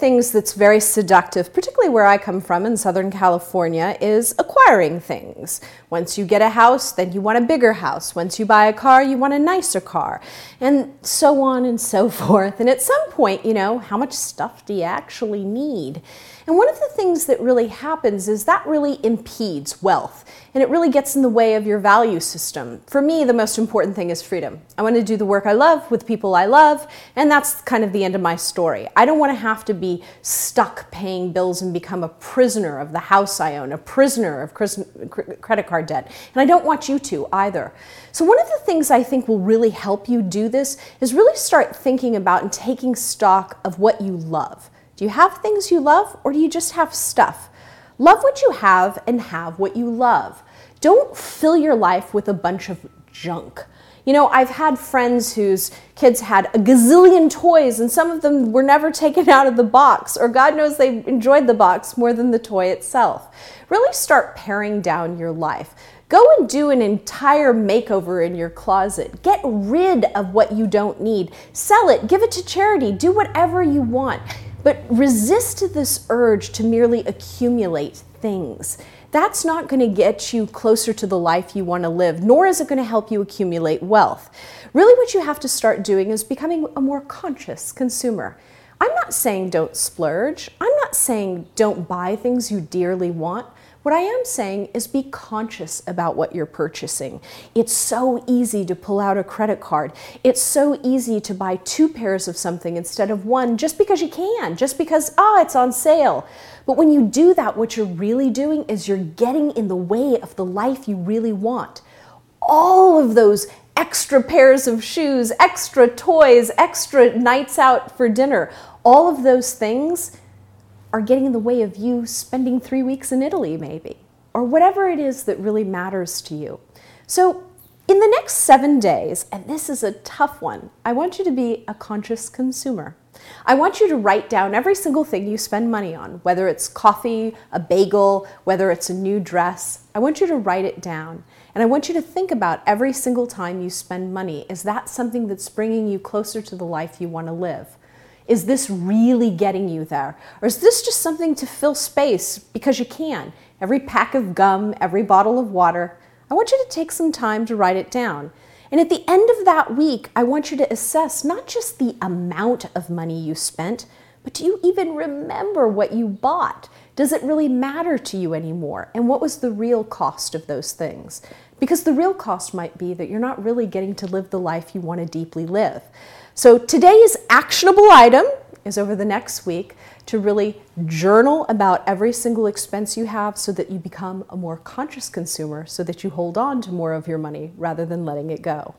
things that's very seductive, particularly where I come from in Southern California, is acquiring things. Once you get a house, then you want a bigger house. Once you buy a car, you want a nicer car, and so on and so forth. And at some point, you know, how much stuff do you actually need? And one of the things that really happens is that really impedes wealth and it really gets in the way of your value system. For me, the most important thing is freedom. I want to do the work I love with people I love, and that's kind of the end of my story. I don't want to have to be stuck paying bills and become a prisoner of the house I own, a prisoner of credit card debt. And I don't want you to either. So, one of the things I think will really help you do this is really start thinking about and taking stock of what you love. Do you have things you love or do you just have stuff? Love what you have and have what you love. Don't fill your life with a bunch of junk. You know, I've had friends whose kids had a gazillion toys and some of them were never taken out of the box, or God knows they enjoyed the box more than the toy itself. Really start paring down your life. Go and do an entire makeover in your closet. Get rid of what you don't need. Sell it, give it to charity, do whatever you want. But resist this urge to merely accumulate things. That's not going to get you closer to the life you want to live, nor is it going to help you accumulate wealth. Really, what you have to start doing is becoming a more conscious consumer. I'm not saying don't splurge. I'm not saying don't buy things you dearly want. What I am saying is be conscious about what you're purchasing. It's so easy to pull out a credit card. It's so easy to buy two pairs of something instead of one just because you can, just because, ah, oh, it's on sale. But when you do that, what you're really doing is you're getting in the way of the life you really want. All of those extra pairs of shoes, extra toys, extra nights out for dinner, all of those things are getting in the way of you spending three weeks in Italy, maybe, or whatever it is that really matters to you. So, in the next seven days, and this is a tough one, I want you to be a conscious consumer. I want you to write down every single thing you spend money on, whether it's coffee, a bagel, whether it's a new dress. I want you to write it down. And I want you to think about every single time you spend money is that something that's bringing you closer to the life you want to live? Is this really getting you there? Or is this just something to fill space because you can? Every pack of gum, every bottle of water. I want you to take some time to write it down. And at the end of that week, I want you to assess not just the amount of money you spent, but do you even remember what you bought? Does it really matter to you anymore? And what was the real cost of those things? Because the real cost might be that you're not really getting to live the life you want to deeply live. So today's actionable item is over the next week to really journal about every single expense you have so that you become a more conscious consumer so that you hold on to more of your money rather than letting it go.